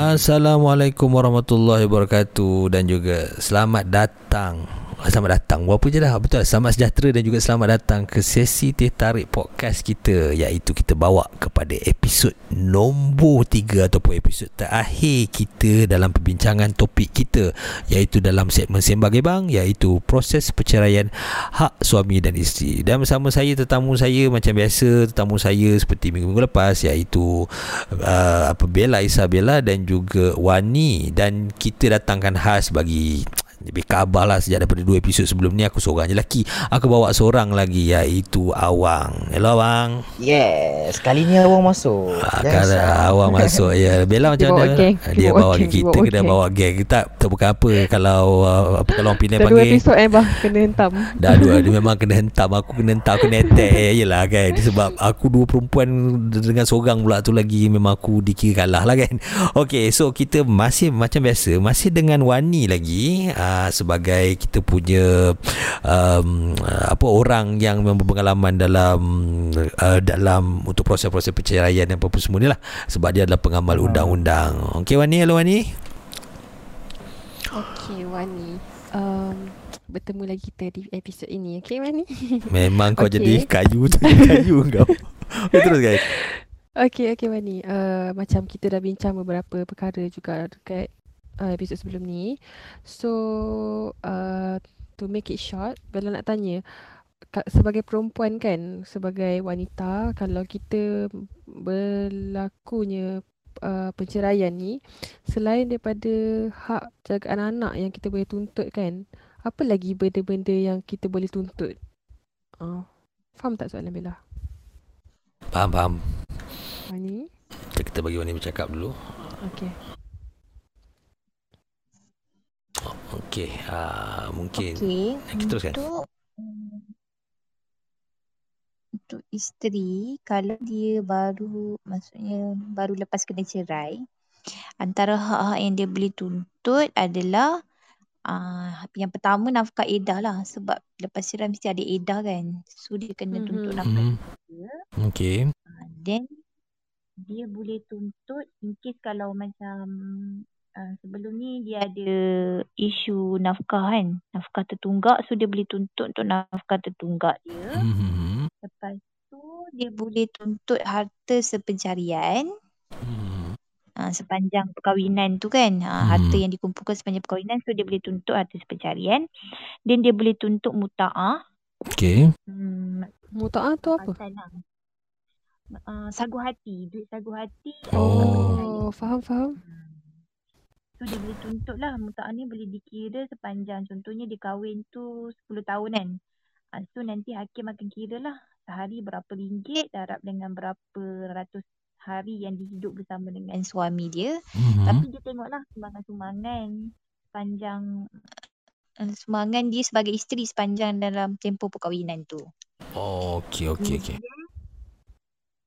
Assalamualaikum warahmatullahi wabarakatuh. Dan juga selamat datang. Selamat datang. Berapa je dah? Betul. Selamat sejahtera dan juga selamat datang Ke sesi Teh Tarik Podcast kita Iaitu kita bawa kepada episod Nombor 3 Ataupun episod terakhir kita Dalam perbincangan topik kita Iaitu dalam segmen Sembah Gebang Iaitu proses perceraian Hak suami dan isteri. Dan bersama saya Tetamu saya Macam biasa Tetamu saya Seperti minggu-minggu lepas Iaitu uh, apa Bella Isabella Dan juga Wani. Dan kita datangkan khas bagi lebih khabar lah sejak daripada dua episod sebelum ni aku seorang je lelaki. Aku bawa seorang lagi iaitu Awang. Hello Awang. Yes kali ni Awang masuk. Ah, kalau Awang masuk. Ya Bella macam mana? dia, dia bawa, bawa kita bawa kena bawa geng? Kita tak bukan apa kalau uh, apa kalau orang Penang panggil dua episod eh bah kena hentam. Dah dua dia memang kena hentam. Aku kena hentam aku kena attack yelah kan? Sebab aku dua perempuan dengan seorang pula tu lagi memang aku dikira kalah lah kan? Okay so kita masih macam biasa masih dengan Wani lagi. Uh, sebagai kita punya um, apa orang yang berpengalaman dalam uh, dalam untuk proses-proses perceraian dan apa semua ni lah sebab dia adalah pengamal hmm. undang-undang. Okey Wani, halo Wani. Okey Wani. Um, bertemu lagi kita di episod ini. Okey Wani. Memang kau okay. jadi kayu tu kayu kau. Okay, terus guys. Okey okey Wani. Uh, macam kita dah bincang beberapa perkara juga dekat uh, episod sebelum ni. So uh, to make it short, Bella nak tanya sebagai perempuan kan, sebagai wanita kalau kita berlakunya uh, perceraian ni selain daripada hak jaga anak-anak yang kita boleh tuntut kan, apa lagi benda-benda yang kita boleh tuntut? Uh, faham tak soalan Bella? Faham, faham. Wani? Kita bagi Wani bercakap dulu. Okay. Okey, uh, mungkin okay. kita teruskan. Untuk untuk isteri kalau dia baru maksudnya baru lepas kena cerai antara hak-hak yang dia boleh tuntut adalah uh, yang pertama nafkah edah lah sebab lepas cerai mesti ada edah kan so dia kena tuntut mm-hmm. nafkah mm-hmm. okey uh, then dia boleh tuntut in case kalau macam Uh, sebelum ni dia ada isu nafkah kan. Nafkah tertunggak. So dia boleh tuntut untuk nafkah tertunggak dia. Mm-hmm. Lepas tu dia boleh tuntut harta sepencarian. Mm-hmm. Uh, sepanjang perkahwinan tu kan. Uh, mm-hmm. Harta yang dikumpulkan sepanjang perkahwinan. So dia boleh tuntut harta sepencarian. Dan dia boleh tuntut muta'ah. Okay. Hmm, muta'ah tu apa? Uh, sagu hati. Duit sagu hati. Oh, faham-faham. Hmm. So dia boleh tuntut lah mutak ni boleh dikira sepanjang contohnya dia kahwin tu 10 tahun kan. Uh, so nanti hakim akan kira lah sehari berapa ringgit darab dengan berapa ratus hari yang dihidup bersama dengan suami dia. Mm-hmm. Tapi dia tengoklah sumbangan-sumbangan sepanjang sumbangan dia sebagai isteri sepanjang dalam tempoh perkahwinan tu. Oh, okey okey okey.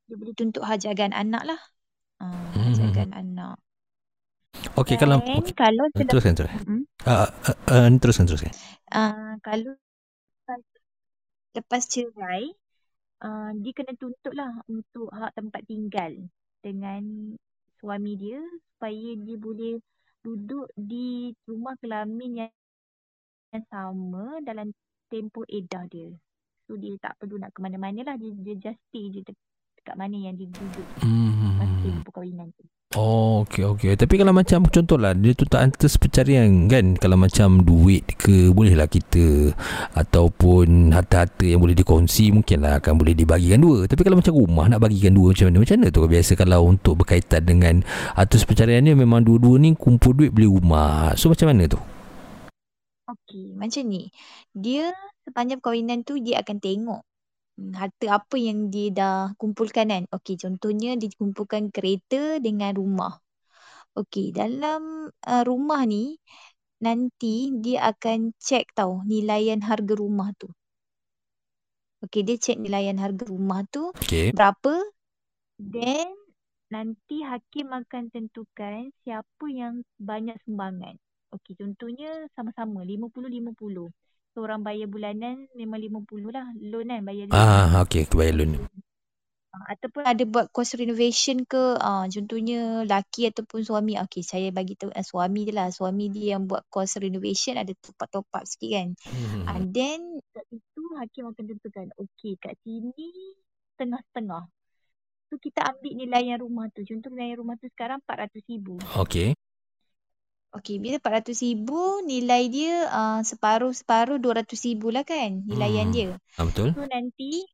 Dia boleh tuntut hajagan anak lah. Mm-hmm. Hajagan anak. Okey kalau okay. kalau uh, teruskan terus. Hmm? Uh, uh, uh, teruskan teruskan. Uh, kalau lepas cerai uh, dia kena tuntut lah untuk hak tempat tinggal dengan suami dia supaya dia boleh duduk di rumah kelamin yang, yang sama dalam tempoh edah dia. So dia tak perlu nak ke mana-mana lah. Dia, dia just stay je dekat mana yang dia duduk. Hmm. Masa perkahwinan tu. Oh, okey okey. Tapi kalau macam contohlah dia tu tak antas pencarian kan. Kalau macam duit ke bolehlah kita ataupun harta-harta yang boleh dikongsi mungkinlah akan boleh dibagikan dua. Tapi kalau macam rumah nak bagikan dua macam mana? Macam mana tu biasa kalau untuk berkaitan dengan atas pencarian ni memang dua-dua ni kumpul duit beli rumah. So macam mana tu? Okey, macam ni. Dia sepanjang perkahwinan tu dia akan tengok harta apa yang dia dah kumpulkan kan. Okey, contohnya dia kumpulkan kereta dengan rumah. Okey, dalam uh, rumah ni nanti dia akan cek tau nilaian harga rumah tu. Okey, dia cek nilaian harga rumah tu okay. berapa. Then nanti hakim akan tentukan siapa yang banyak sumbangan. Okey, contohnya sama-sama 50-50 seorang bayar bulanan memang 50 lah loan kan bayar ah okey aku bayar loan Ah, ataupun ada buat kos renovation ke? Uh, contohnya laki ataupun suami. Okey saya bagi tahu uh, suami dia lah. Suami dia yang buat kos renovation ada top up top up sikit kan. Hmm. and then kat situ hakim akan tentukan okey kat sini tengah-tengah. Tu kita ambil nilaian rumah tu. Contoh nilaian rumah tu sekarang 400,000 Okey. Okey bila 400,000 nilai dia uh, separuh-separuh 200,000 lah kan nilaian Hmm. dia Ah, betul. So nanti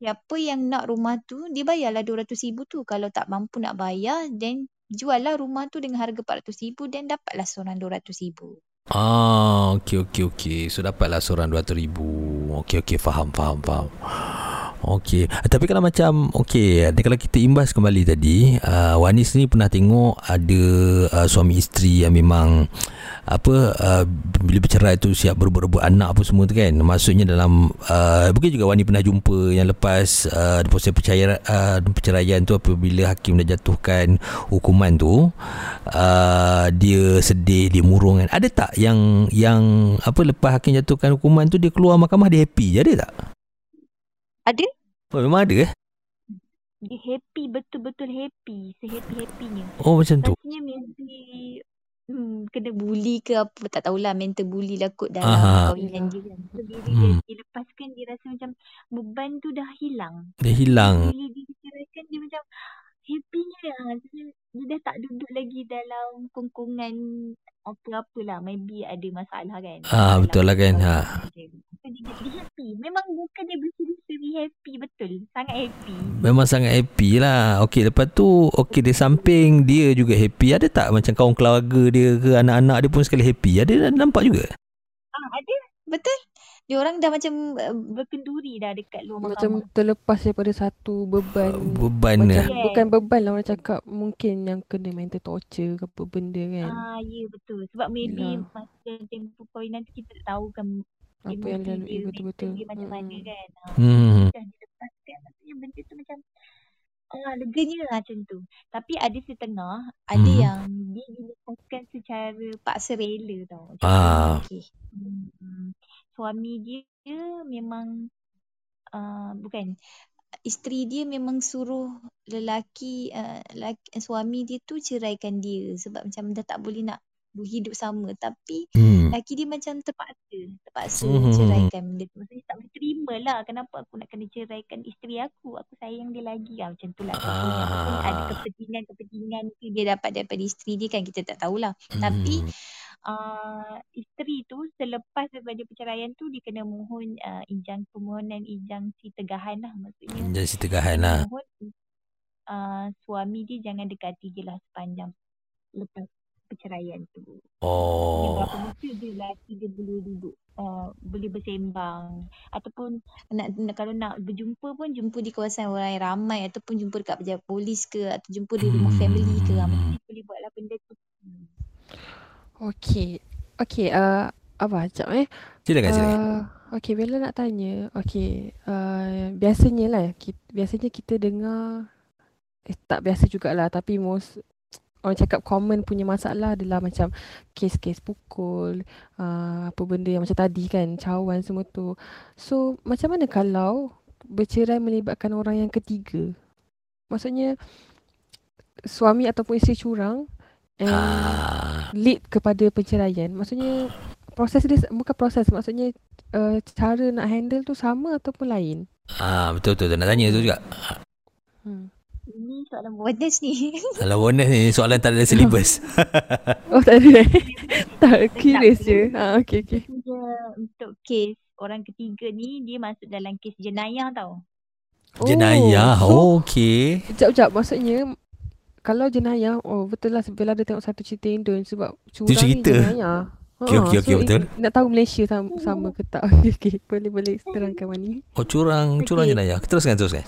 siapa yang nak rumah tu dia bayarlah 200,000 tu. Kalau tak mampu nak bayar then jual lah rumah tu dengan harga 400,000 dan dapatlah seorang 200,000. Ah, okey okey okey. So dapatlah seorang 200,000. Okey okey faham faham faham. Okey. Tapi kalau macam okey, ada kalau kita imbas kembali tadi, uh, Wanis ni pernah tengok ada uh, suami isteri yang memang apa uh, bila bercerai tu siap berebut-rebut anak apa semua tu kan. Maksudnya dalam uh, mungkin juga Wani pernah jumpa yang lepas uh, proses perceraian uh, perceraian tu apabila hakim dah jatuhkan hukuman tu uh, dia sedih, dia murung kan. Ada tak yang yang apa lepas hakim jatuhkan hukuman tu dia keluar mahkamah dia happy? Ada tak? Ada? Oh, memang ada eh? Dia happy betul-betul happy. Sehappy-happynya. Oh macam tu. Rasanya maybe hmm, kena bully ke apa tak tahulah mental bully lah kot dalam Aha. perkahwinan dia kan. So bila Hmm. dia, dia lepaskan dia rasa macam beban tu dah hilang. Dia hilang. Bila dia diceraikan dia macam happynya lah. Dia, dia dah tak duduk lagi dalam kongkongan apa-apalah. Maybe ada masalah kan. Ah, betul lah kan, ha. perkahwinan dia. So, dia, dia happy. Memang bukan dia berseri-seri happy. Betul. Sangat happy. Memang sangat happy lah Okey lepas tu Okey di samping Dia juga happy Ada tak macam kawan keluarga dia ke Anak-anak dia pun sekali happy Ada nampak juga Ah, ada. Betul. Dia orang dah macam uh, berkenduri dah dekat luar Macam mahkamah. terlepas daripada satu beban. Beban macam lah. Yes. bukan beban lah orang cakap mungkin yang kena mental torture ke apa benda kan. Ah, ya betul. Sebab maybe Yelah. masa tempoh perkahwinan tu kita tak tahu kan apa yang dia, betul-betul. dia macam mana Mm-mm. kan. Ah, Hmm. dah dilepaskan maksudnya benda tu macam ah, leganya lah macam tu. Tapi ada setengah, ada Mhm. yang dia dilepaskan secara paksa rela tau. Ah. okay. Hmm, suami dia memang uh, bukan isteri dia memang suruh lelaki, uh, lelaki suami dia tu ceraikan dia sebab macam dah tak boleh nak hidup sama tapi Hmm. lelaki dia macam terpaksa terpaksa Mhm. ceraikan benda tu maksudnya tak boleh terima lah kenapa aku nak kena ceraikan isteri aku aku sayang dia lagi ah, macam tu lah ataupun ada Ah. kepentingan-kepentingan tu dia dapat daripada isteri dia kan kita tak tahulah tapi Hmm. uh, isteri tu selepas daripada perceraian tu dia kena mohon uh, ijang permohonan ijang si tegahan lah maksudnya Jadi si tegahan lah mohon uh, suami dia jangan dekati dia lah sepanjang lepas perceraian tu. Dia Oh berapa dia lelaki dia boleh duduk uh, boleh bersembang ataupun nak, nak kalau nak berjumpa pun jumpa di kawasan orang yang ramai ataupun jumpa dekat pejabat polis ke atau jumpa di rumah family ke Hmm. dia boleh buatlah benda tu. Hmm. Okey. Okey, uh, apa sekejap eh. Silakan silakan Uh, okey, Bella nak tanya. Okey, uh, biasanya lah kita, biasanya kita dengar eh, tak biasa jugalah tapi most orang cakap common punya masalah adalah macam kes-kes pukul, uh, apa benda yang macam tadi kan, cawan semua tu. So, macam mana kalau bercerai melibatkan orang yang ketiga? Maksudnya suami ataupun isteri curang and Ah. lead kepada perceraian. Maksudnya proses dia bukan proses maksudnya uh, cara nak handle tu sama ataupun lain. Ah betul betul nak tanya tu juga. Hmm. Soalan bonus ni. Kalau bonus ni soalan tak ada silibus. Oh tak ada. eh? tak curious je. Ha okey okey. dia untuk kes orang ketiga ni dia masuk dalam kes jenayah tau. Jenayah. so, Oh, okey. Sekejap sekejap maksudnya kalau jenayah oh betul lah Bella ada tengok satu cerita Indon sebab curang cerita? ni jenayah. Okey, okey, okey, so betul. Nak tahu Malaysia sama, sama ke tak? Okey okey. Boleh boleh terangkan Wani. Oh curang curang Okey. jenayah. Teruskan teruskan.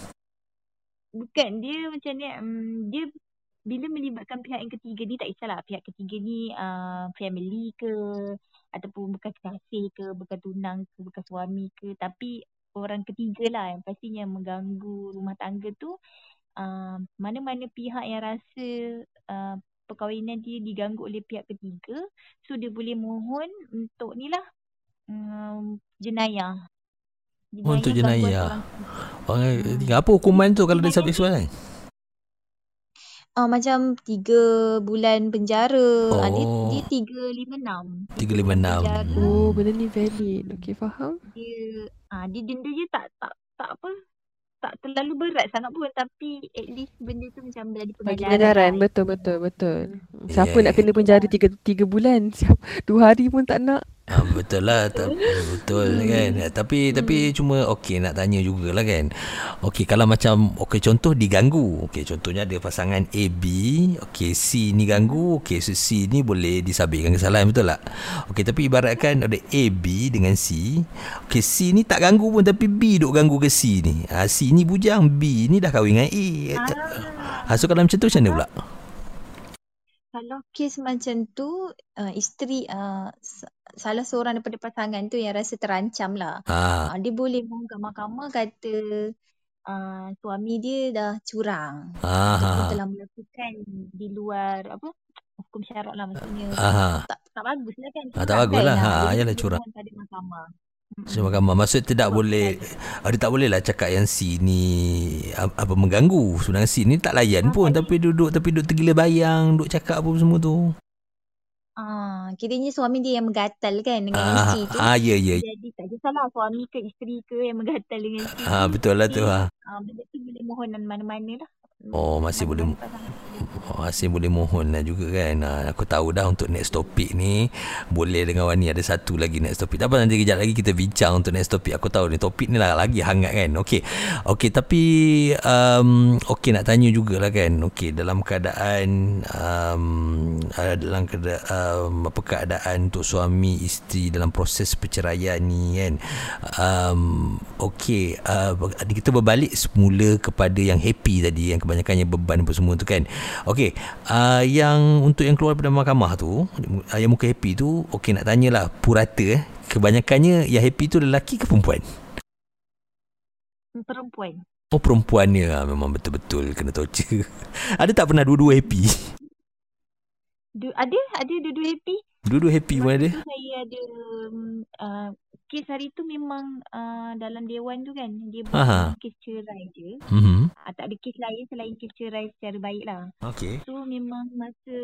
Bukan dia macam ni um, dia bila melibatkan pihak yang ketiga ni tak kisahlah pihak ketiga ni uh, family ke ataupun bekas kekasih ke bekas tunang ke bekas suami ke tapi orang ketiga lah yang pastinya mengganggu rumah tangga tu uh, mana-mana pihak yang rasa uh, perkahwinan dia diganggu oleh pihak ketiga so dia boleh mohon untuk ni lah um, jenayah Oh, untuk jenayah. Orang ketiga. Oh, tinggal apa hukuman tu kalau dia subjek soalan? Uh, macam tiga bulan penjara. Oh. Uh, dia, Oh. dia tiga lima enam. 356. Penjara. Oh, benda ni valid. Okay, faham? Dia, uh, dia denda je tak, tak, tak apa. Tak terlalu berat sangat pun. Tapi at least benda tu macam jadi Bagi pengajaran. pengajaran. Betul, betul, betul. Siapa Yeah. nak kena penjara tiga, tiga bulan? Siapa, dua hari pun tak nak. Ah, betul lah tak, betul kan? Tapi tapi cuma okey nak tanya jugalah kan? Okey kalau macam okey contoh diganggu. Okey contohnya ada pasangan A B. Okey C ni ganggu okey so C ni boleh disabitkan kesalahan betul tak? Okey tapi ibaratkan ada A B dengan C. Okey C ni tak ganggu pun tapi B duk ganggu ke C ni? Ah, C ni bujang B ni dah kahwin dengan A. Ah. so kalau macam tu macam mana pula? Kalau kes macam tu, uh, isteri uh, salah seorang daripada pasangan tu yang rasa terancam lah. ah, Uh, dia boleh kat mahkamah kata uh, suami dia dah curang. ah, Ataupun ah, telah melakukan di luar apa hukum syarak lah maksudnya. ah, Tak, tak bagus lah kan. Ah, tak bagus kan lah. Ha, yalah dia curang. pada mahkamah. So mahkamah Maksud tidak boleh Dia tak boleh lah cakap yang C ni Apa mengganggu Sebenarnya C ni tak layan pun Tapi duduk Tapi duduk tergila bayang Duduk cakap apa semua tu Ah, kiranya suami dia yang menggatal kan dengan Ah, isteri tu. ah ya ya Jadi tak kisahlah suami ke isteri ke yang menggatal dengan isteri. Ah betul lah tu ah. Ah, benda tu boleh mohonan mana-mana lah. Oh, masih boleh- Mana-mana pasangan. Oh, Asyik boleh mohon lah juga kan. Ha, Aku tahu dah untuk next topik ni. Boleh dengan Wani ada satu lagi next topik Tak apa nanti kejap lagi kita bincang untuk next topik Aku tahu ni topik ni lah lagi hangat kan. Okey. Okey tapi um, Okey nak tanya jugalah kan. Okey dalam keadaan um, uh, Dalam keadaan um, Apa keadaan untuk suami isteri Dalam proses perceraian ni kan. Um, Okey uh, Kita berbalik semula kepada yang happy tadi Yang kebanyakannya beban apa semua tu kan Okey, uh, yang untuk yang keluar daripada mahkamah tu, uh, yang muka happy tu, okey nak tanyalah purata eh. Kebanyakannya yang happy tu lelaki ke perempuan? Perempuan. Oh perempuannya ah, memang betul-betul kena torture. ada tak pernah dua-dua happy? Du, ada, ada dua-dua happy. Dua-dua happy pun ada? Saya ada um, uh, kes hari tu memang uh, dalam dewan tu kan dia Aha. bukan kes cerai je. Mhm. Uh, tak ada kes lain selain kes cerai secara baik lah. Okey. So memang masa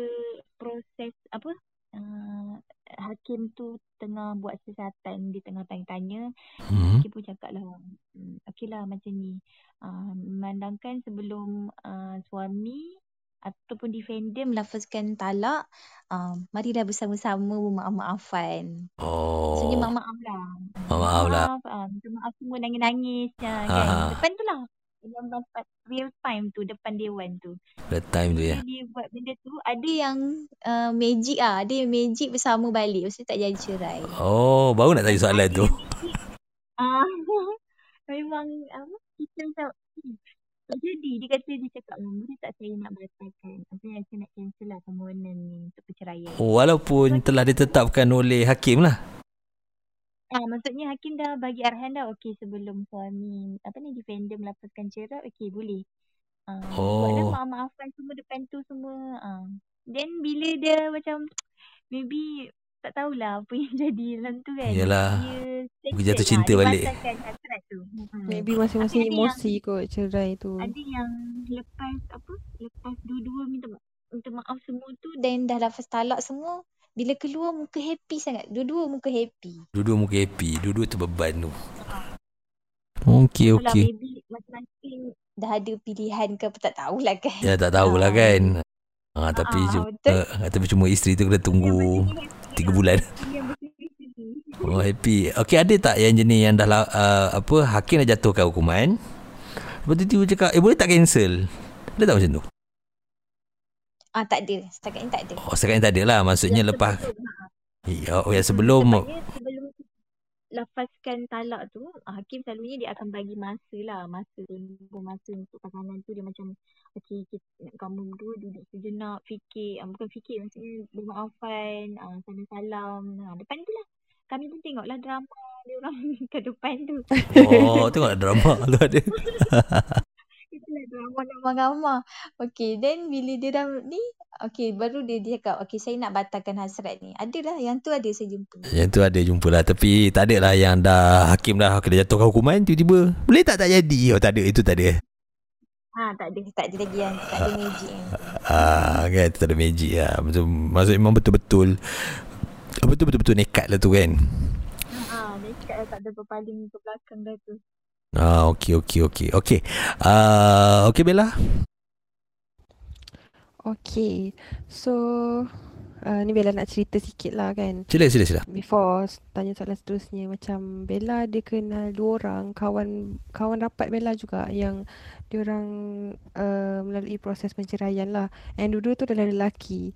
proses apa uh, hakim tu tengah buat siasatan dia tengah tanya-tanya Mhm. Hakim pun cakap lah "Hmm, okey lah macam ni uh, memandangkan sebelum uh, suami ataupun defender melafazkan talak uh, marilah bersama-sama maksudnya Oh. maaf-maaf lah Oh, maaf lah. maaf uh, minta maaf semua nangis-nangis ya, Ha, kan ha. depan tu lah yang dapat real time tu depan dewan tu The time tu ya. dia buat benda tu ada yang uh, magic ah ada yang magic bersama balik mesti tak jadi cerai Oh, baru nak tanya soalan tu. Ah, memang apa kita macam "Hmm, jadi dia kata dia cakap "Hmm, boleh tak saya nak batalkan apa yang saya nak cancel lah permohonan ni untuk perceraian Oh, walaupun telah ditetapkan oleh hakim lah. ah maksudnya hakim dah bagi arahan dah okey sebelum suami apa ni defender melapaskan cerai okey boleh ah buatlah Oh. maaf-maafan semua depan tu semua ah then bila dia macam maybe tak tahulah apa yang jadi dalam tu kan Yalah. dia Mungkin jatuh cinta lah, balik. tu Hmm. Maybe masing-masing ada yang emosi kot cerai tu. ada yang lepas apa lepas dua-dua minta ma- minta maaf semua tu dan dah lafaz talak semua bila keluar muka happy sangat dua-dua muka happy Dua-dua muka happy. Dua-dua tu beban tu. Okey, Alah, okey. maybe masing-masing dah ada pilihan ke apa tak tahulah kan Ya tak tahulah Ah, kan. Ah, tapi cuma, betul. uh, tapi cuma isteri tu kena tunggu happy tiga bulan. Oh happy. Okey ada tak yang jenis yang dah uh, apa hakim dah jatuhkan hukuman. Lepas tu tiba cakap, eh boleh tak cancel? Ada tak macam tu? ah tak ada setakat ni tak ada Oh sekarang tak ada lah. Maksudnya yang lepas. sebelum ha, Ya, oh yang sebelum. tepatnya sebelum lapaskan talak tu ah, hakim selalunya dia akan bagi masa lah masa tempoh masa untuk pasangan tu. Dia macam okey kita, kamu dua duduk sejenak fikir. Ah, bukan fikir maksudnya bermaafan ah, salam salam. Ah, depan tu lah. Kami pun tengoklah drama dia orang ke depan tu. Oh tengok drama tu ada. itu lah drama gambar-gambar. Okay, then bila dia dah ni, okay, baru dia, dia cakap, okay, saya nak batalkan hasrat ni. Adalah, yang tu ada saya jumpa. Yang tu ada jumpa lah Tapi tak ada lah yang dah Hakim dah Kena jatuhkan hukuman Tiba-tiba Boleh tak tak jadi Oh tak ada Itu tak ada Ha, tak ada, tak ada lagi yang, tak ada magic yang tu. Ah, kan tu tak ada magic lah Betul, Maksud memang betul-betul Betul-betul nekat lah tu kan Ha, dekat lah tak ada berpaling ke belakang dah tu. Ah, okey okey okey. Okey. Ah, okey Bella. Okay. So, uh, ni Bella nak cerita sikit lah kan. Sila sila sila. Before tanya soalan seterusnya macam Bella dia kenal dua orang kawan kawan rapat Bella juga yang diorang uh, melalui proses penceraian lah. And dua-dua tu adalah lelaki.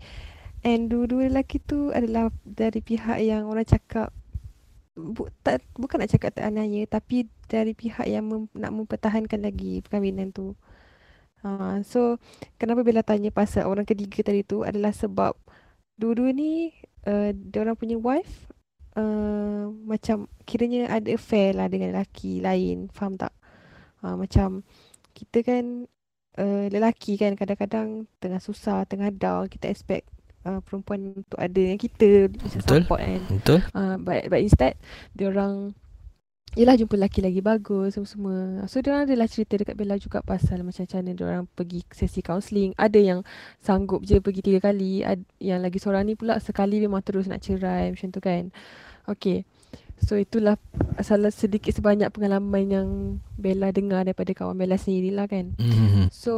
And dua-dua lelaki tu adalah dari pihak yang orang cakap bu, tak, bukan nak cakap tak aniaya tapi dari pihak yang mem, nak mempertahankan lagi perkahwinan tu. Ha, so kenapa Bella tanya pasal orang ketiga tadi tu adalah sebab dua-dua ni uh, dia orang punya wife uh, macam kiranya ada affair lah dengan lelaki lain faham tak ha, macam kita kan uh, lelaki kan kadang-kadang tengah susah tengah down kita expect uh, perempuan untuk ada yang kita Betul. support kan Betul? uh, but, but instead dia orang Yelah jumpa lelaki lagi bagus semua-semua. So dia orang adalah cerita dekat Bella juga pasal macam mana dia orang pergi sesi counselling. Ada yang sanggup je pergi tiga kali. Ad, yang lagi seorang ni pula sekali memang terus nak cerai macam tu kan. Okay. So itulah salah sedikit sebanyak pengalaman yang Bella dengar daripada kawan Bella sendiri lah kan. Hmm. So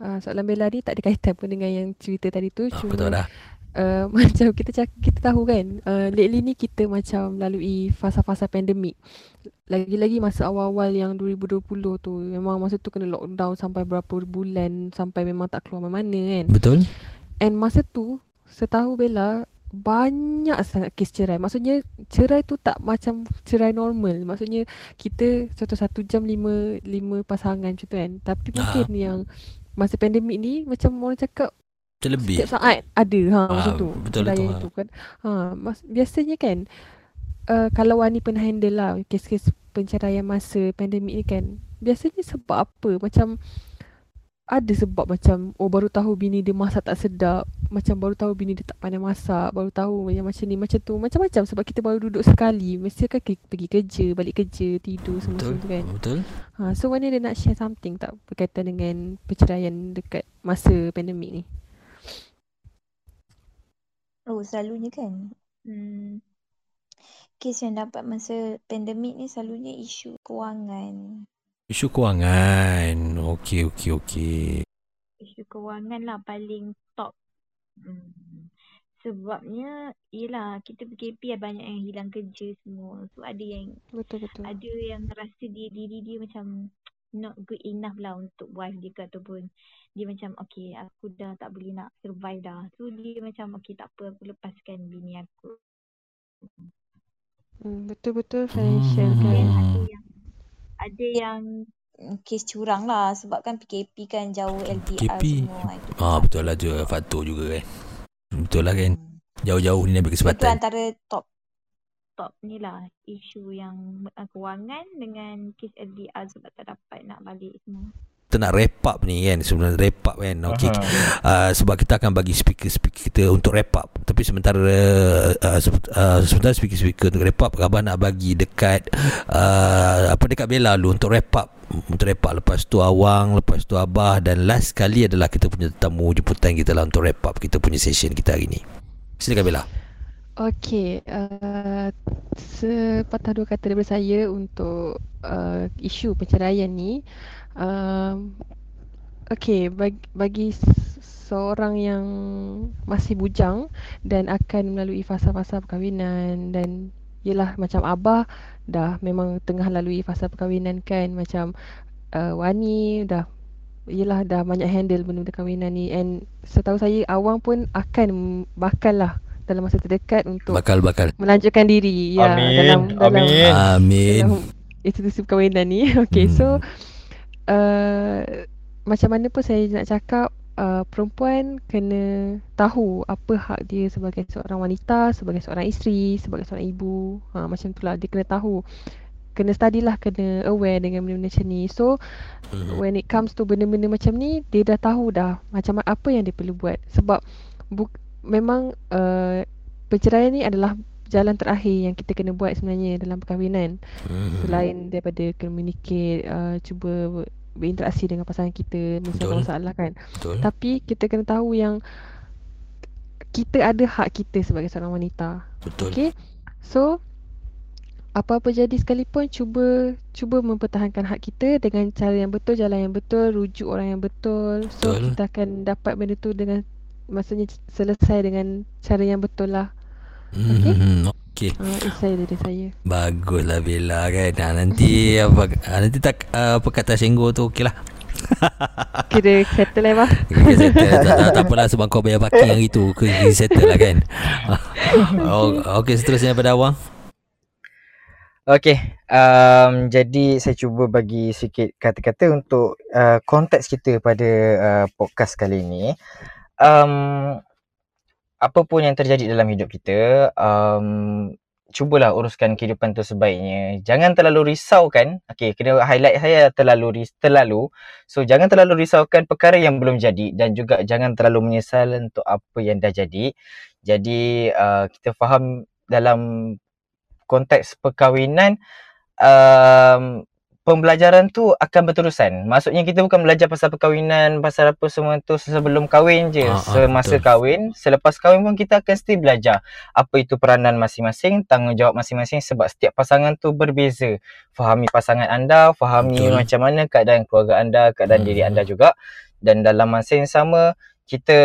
uh, soalan Bella ni tak ada kaitan pun dengan yang cerita tadi tu. Ah, Cuma betul dah. Uh, macam kita cak, kita tahu kan uh, lately ni kita macam lalui fasa-fasa pandemik. Lagi-lagi masa awal-awal yang 2020 tu memang masa tu kena lockdown sampai berapa bulan sampai memang tak keluar mana-mana kan. Betul? and masa tu setahu Bella banyak sangat kes cerai. Maksudnya cerai tu tak macam cerai normal. Maksudnya kita satu-satu jam lima lima pasangan macam tu kan. Tapi Ah. mungkin yang masa pandemik ni macam orang cakap Macam lebih. Setiap saat ada ha Ah, macam tu. betul Layan tu, ha. kan. Ha mas, biasanya kan uh, kalau Wani pernah handle lah kes-kes penceraian masa pandemik ni kan. Biasanya sebab apa? Macam ada sebab macam oh baru tahu bini dia masak tak sedap, macam baru tahu bini dia tak pandai masak, baru tahu yang macam ni macam tu. Macam-macam sebab kita baru duduk sekali, mesti kan pergi kerja, balik kerja, tidur semua Betul? tu kan. Betul? Ha so Wani ada nak share something tak berkaitan dengan perceraian dekat masa pandemik ni? Oh, selalunya kan. Hmm, kes yang dapat masa pandemik ni selalunya isu kewangan. Isu kewangan. Okey okey okey. Isu kewangan lah paling top. Hmm. Sebabnya, yelah kita PKP banyak yang hilang kerja semua. So ada yang Betul betul. ada yang rasa dia diri dia macam not good enough lah untuk wife dia ke ataupun dia macam okay aku dah tak boleh nak survive dah. So dia macam okay tak apa aku lepaskan bini aku. Hmm, betul-betul financial Hmm. kan. Ada yang ada yang kes curang lah sebab kan PKP kan jauh LDR PKP. semua. Itu Ah betul lah tu faktor juga kan. Betul lah kan. Hmm. Jauh-jauh ni ambil Itu kesempatan. antara top top ni lah isu yang uh, kewangan dengan kes LDR sebab tak dapat nak balik semua. Kita nak wrap up ni kan Sebenarnya wrap up kan. Okey. Uh, Sebab kita akan bagi speaker-speaker kita Untuk wrap up. Tapi sementara uh, uh, Sementara speaker-speaker Untuk wrap up Abang nak bagi dekat uh, Apa dekat Bella dulu Untuk wrap up. Untuk wrap up. Lepas tu Awang Lepas tu Abah Dan last kali adalah Kita punya tetamu jemputan kita lah Untuk wrap up Kita punya session kita hari ni. Silakan Bella Okey, uh, sepatah dua kata daripada saya untuk uh, isu perceraian ni. Um, Okey, bagi, bagi seorang yang masih bujang dan akan melalui fasa-fasa perkahwinan dan yelah macam Abah dah memang tengah lalui fasa perkahwinan kan macam uh, Wani dah yelah dah banyak handle benda perkahwinan ni and setahu saya Awang pun akan bakal lah dalam masa terdekat untuk Bakal-bakal melanjutkan diri ya Amin, dalam dalam amin. Amin dalam institusi perkahwinan ni. Okay, Hmm. so uh, macam mana pun saya nak cakap uh, perempuan kena tahu apa hak dia sebagai seorang wanita, sebagai seorang isteri, sebagai seorang ibu. Ha, macam itulah dia kena tahu kena study lah kena aware dengan benda-benda macam ni so Mhm. when it comes to benda-benda macam ni dia dah tahu dah macam ma- apa yang dia perlu buat sebab bu- memang uh, perceraian ni adalah jalan terakhir yang kita kena buat sebenarnya dalam perkahwinan Mhm. selain daripada communicate uh, cuba ber- berinteraksi dengan pasangan kita menyelesaikan masalah kan Betul. tapi kita kena tahu yang kita ada hak kita sebagai seorang wanita Betul. Okay So Apa-apa jadi sekalipun Cuba Cuba mempertahankan hak kita Dengan cara yang betul Jalan yang betul Rujuk orang yang betul So Betul. kita akan dapat benda tu dengan Maksudnya selesai dengan Cara yang betul lah Mhm. Okey. uh, Itu saya dari saya Baguslah Bella kan. Ha, nanti apa ha, nanti tak uh, apa kata Senggo tu okeylah. Kira settle lah bah Okay, settle. tak, tak, tak apalah sebab kau bayar parking hari tu. Kau kena settle lah kan. oh, okey seterusnya pada awang. Okay, um, jadi saya cuba bagi sikit kata-kata untuk uh, konteks kita pada uh, podcast kali ini. Um, apa pun yang terjadi dalam hidup kita, um, cubalah uruskan kehidupan tu sebaiknya. Jangan terlalu risaukan. Okay, kena highlight saya terlalu ris- terlalu. So, jangan terlalu risaukan perkara yang belum jadi dan juga jangan terlalu menyesal untuk apa yang dah jadi. Jadi, uh, kita faham dalam konteks perkahwinan um, pembelajaran tu akan berterusan. Maksudnya kita bukan belajar pasal perkahwinan, pasal apa semua tu sebelum kahwin je. Ah, Semasa betul. kahwin, selepas kahwin pun kita akan still belajar apa itu peranan masing-masing, tanggungjawab masing-masing sebab setiap pasangan tu berbeza. Fahami pasangan anda, fahami Betul. macam mana keadaan keluarga anda, keadaan diri Hmm. anda juga. Dan dalam masa yang sama, kita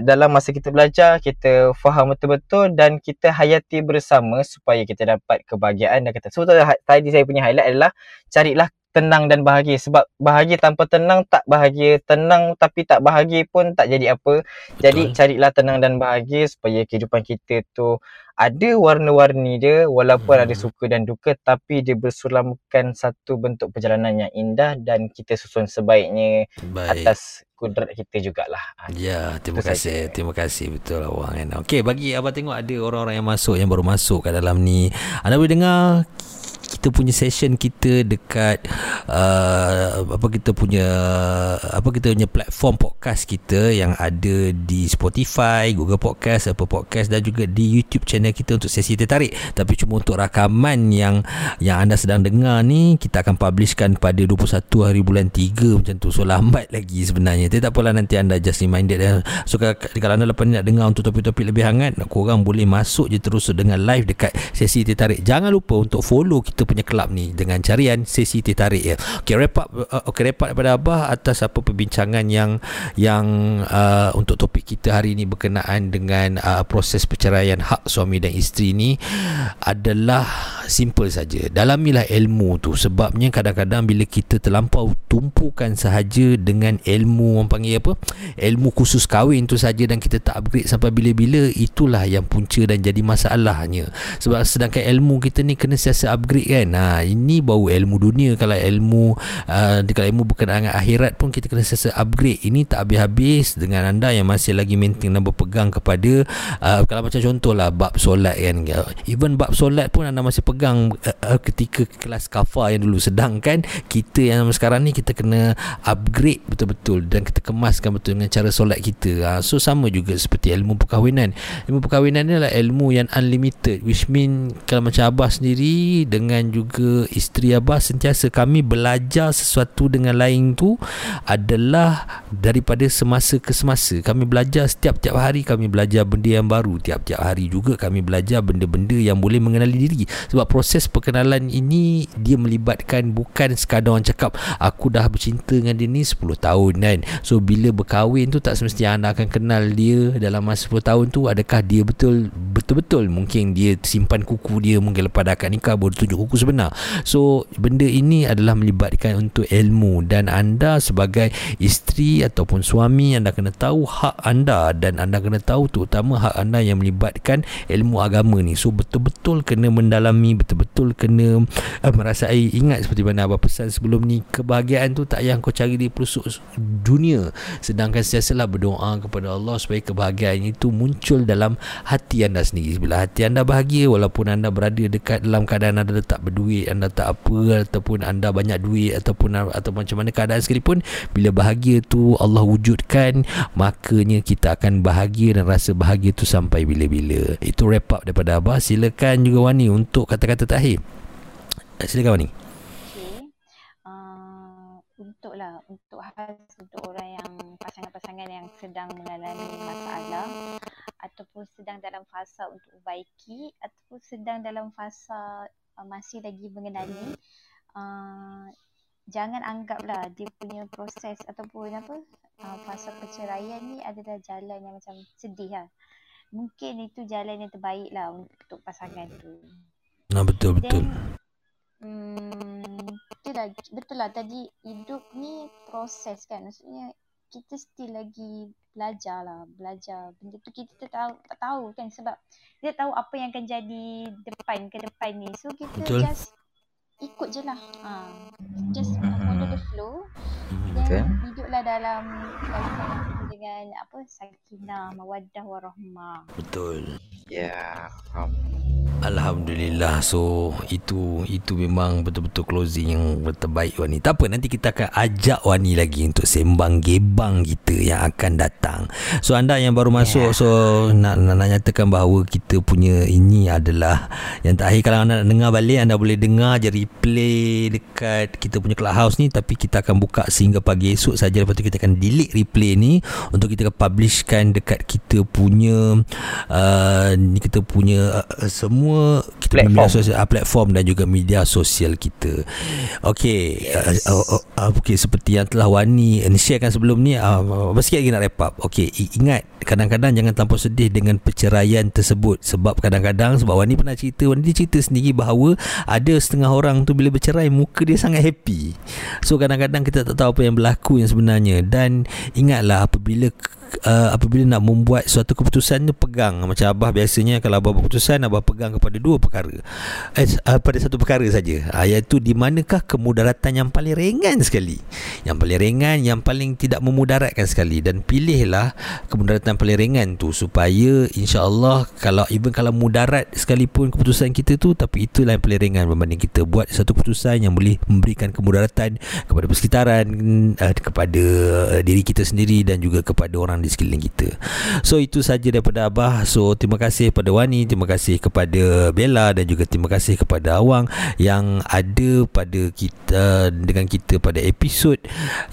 dalam masa kita belajar kita faham betul-betul dan kita hayati bersama supaya kita dapat kebahagiaan. Dan kata so tadi tadi saya punya highlight adalah carilah tenang dan bahagia sebab bahagia tanpa tenang tak bahagia tenang tapi tak bahagia pun tak jadi apa jadi Betul. carilah tenang dan bahagia supaya kehidupan kita tu ada warna-warni dia walaupun Hmm. ada suka dan duka tapi dia bersulamkan satu bentuk perjalanan yang indah dan kita susun sebaiknya Baik. atas kudrat kita jugalah. Ah, Ya, terima Itu kasih. Terima kasih betul awang kan. Okey, bagi abang tengok ada orang-orang yang masuk yang baru masuk kat dalam ni. Anda boleh dengar kita punya session kita dekat uh, apa kita punya apa kita punya platform podcast kita yang ada di Spotify, Google Podcast, Apple Podcast dan juga di YouTube channel kita untuk sesi tertarik. Tapi cuma untuk rakaman yang yang anda sedang dengar ni kita akan publishkan pada 21 hari bulan 3 macam tu. So lambat lagi sebenarnya. Tapi tak apalah nanti anda just reminded eh. So kalau, anda lepas ni nak dengar untuk topik-topik lebih hangat, korang boleh masuk je terus dengan live dekat sesi tertarik. Jangan lupa untuk follow kita punya kelab ni dengan carian sesi tertarik ya. Okey wrap up uh, okey wrap up daripada abah atas apa perbincangan yang yang uh, untuk topik kita hari ini berkenaan dengan uh, proses perceraian hak suami dan isteri ni adalah simple saja. Dalamilah ilmu tu sebabnya kadang-kadang bila kita terlampau tumpukan sahaja dengan ilmu orang panggil apa? Ilmu khusus kahwin tu saja dan kita tak upgrade sampai bila-bila itulah yang punca dan jadi masalahnya. Sebab sedangkan ilmu kita ni kena siasa upgrade kan. Ha ini baru ilmu dunia kalau ilmu uh, kalau ilmu berkenaan akhirat pun kita kena siasa upgrade. Ini tak habis-habis dengan anda yang masih lagi maintain dan berpegang kepada uh, kalau macam contohlah bab solat kan. Even bab solat pun anda masih pegang uh, uh, ketika kelas kafa yang dulu sedangkan kita yang sekarang ni kita kena upgrade betul-betul dan kita kemaskan betul dengan cara solat kita. Ha, so sama juga seperti ilmu perkahwinan. Ilmu perkahwinan ni adalah ilmu yang unlimited which mean kalau macam abah sendiri dengan juga isteri abah sentiasa kami belajar sesuatu dengan lain tu adalah daripada semasa ke semasa. Kami belajar setiap-tiap hari kami belajar benda yang baru. Tiap-tiap hari juga kami belajar benda-benda yang boleh mengenali diri. Sebab proses perkenalan ini dia melibatkan bukan sekadar orang cakap aku dah bercinta dengan dia ni 10 tahun kan. So bila berkahwin tu tak semestinya anda akan kenal dia dalam masa 10 tahun tu adakah dia betul betul-betul mungkin dia simpan kuku dia mungkin lepas dah akad nikah baru tunjuk kuku sebenar. So benda ini adalah melibatkan untuk ilmu dan anda sebagai isteri ataupun suami anda kena tahu hak anda dan anda kena tahu terutama hak anda yang melibatkan ilmu agama ni. So betul-betul kena mendalami betul-betul kena uh, merasai ingat seperti mana abang pesan sebelum ni kebahagiaan tu tak payah kau cari di pelosok dunia sedangkan sentiasalah berdoa kepada Allah supaya kebahagiaan itu muncul dalam hati anda sendiri bila hati anda bahagia walaupun anda berada dekat dalam keadaan anda berduit anda tak apa ataupun anda banyak duit ataupun atau macam mana keadaan sekalipun bila bahagia tu Allah wujudkan makanya kita akan bahagia dan rasa bahagia tu sampai bila-bila. Itu wrap up daripada Abah. Silakan juga Wani untuk kata-kata terakhir. Silakan Wani. Uh, untuk lah, untuk khas untuk orang yang pasangan-pasangan yang sedang mengalami masalah ataupun sedang dalam fasa untuk perbaiki ataupun sedang dalam fasa uh, masih lagi mengenali uh, jangan anggaplah dia punya proses ataupun apa uh, fasa perceraian ni adalah jalan yang macam sedih lah. Mungkin itu jalan yang terbaik lah untuk pasangan tu. nah betul betul Then, hmm, betul lah, betul lah tadi hidup ni proses kan. Maksudnya kita still lagi belajar lah, belajar. Benda tu kita tak tahu, tak tahu kan sebab kita tahu apa yang akan jadi depan ke depan ni. So kita Betul. just ikut je lah. Ha. Just follow the flow. Betul. Then hiduplah dalam dalam dengan apa sakinah, mawaddah warahmah. betul Ya, faham. Alhamdulillah. So itu itu memang betul-betul closing yang terbaik Wani. Tak apa nanti kita akan ajak Wani lagi Untuk sembang gebang kita yang akan datang. So anda yang baru masuk So nak, nak, nak nyatakan bahawa kita punya ini adalah Yang terakhir. Kalau anda nak dengar balik Anda boleh dengar je replay dekat kita punya clubhouse ni. Tapi kita akan buka sehingga pagi esok saja. Lepas tu kita akan delete replay ni Untuk kita publishkan dekat kita punya uh, ni kita punya uh, semua kita punya Platform. media sosial uh, platform dan juga media sosial kita. Okey, Yes. uh, uh, uh, okey seperti yang telah Wani sharekan sebelum ni uh, uh, sikit lagi nak wrap up. Okey, ingat kadang-kadang jangan terlampau sedih dengan perceraian tersebut sebab kadang-kadang sebab Wani pernah cerita Wani dia cerita sendiri bahawa ada setengah orang tu bila bercerai muka dia sangat happy. So kadang-kadang kita tak tahu apa yang berlaku yang sebenarnya dan ingatlah apabila uh, apabila nak membuat suatu keputusan tu pegang. Macam abah biasanya kalau abah berkeputusan abah pegang kepada dua perkara. Eh, uh, pada satu perkara saja. Uh, iaitu di manakah kemudaratan yang paling ringan sekali? Yang paling ringan yang paling tidak memudaratkan sekali. Dan pilihlah kemudaratan paling ringan tu supaya insyaallah kalau even kalau mudarat sekalipun keputusan kita tu tapi itulah yang paling ringan berbanding kita buat satu keputusan yang boleh memberikan kemudaratan kepada persekitaran uh, kepada uh, diri kita sendiri dan juga kepada orang di sekeliling kita. So itu saja daripada Abah. So terima kasih kepada Wani, terima kasih kepada Bella dan juga terima kasih kepada Awang yang ada pada kita dengan kita pada episod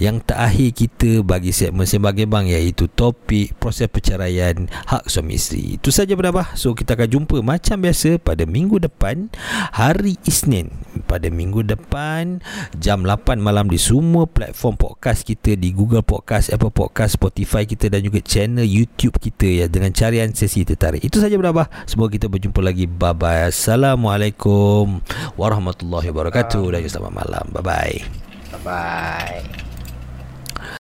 yang terakhir kita bagi segmen Sembang Gebang iaitu topik proses perceraian hak suami isteri. Itu saja daripada Abah. So kita akan jumpa macam biasa pada minggu depan hari Isnin. Pada minggu depan jam 8 malam di semua platform podcast kita di Google Podcast, Apple Podcast, Spotify kita dan juga channel YouTube kita ya dengan carian sesi tertarik. Itu saja berabah. Semoga kita berjumpa lagi. Bye bye. Assalamualaikum warahmatullahi wabarakatuh dan selamat malam. Bye bye. Bye-bye.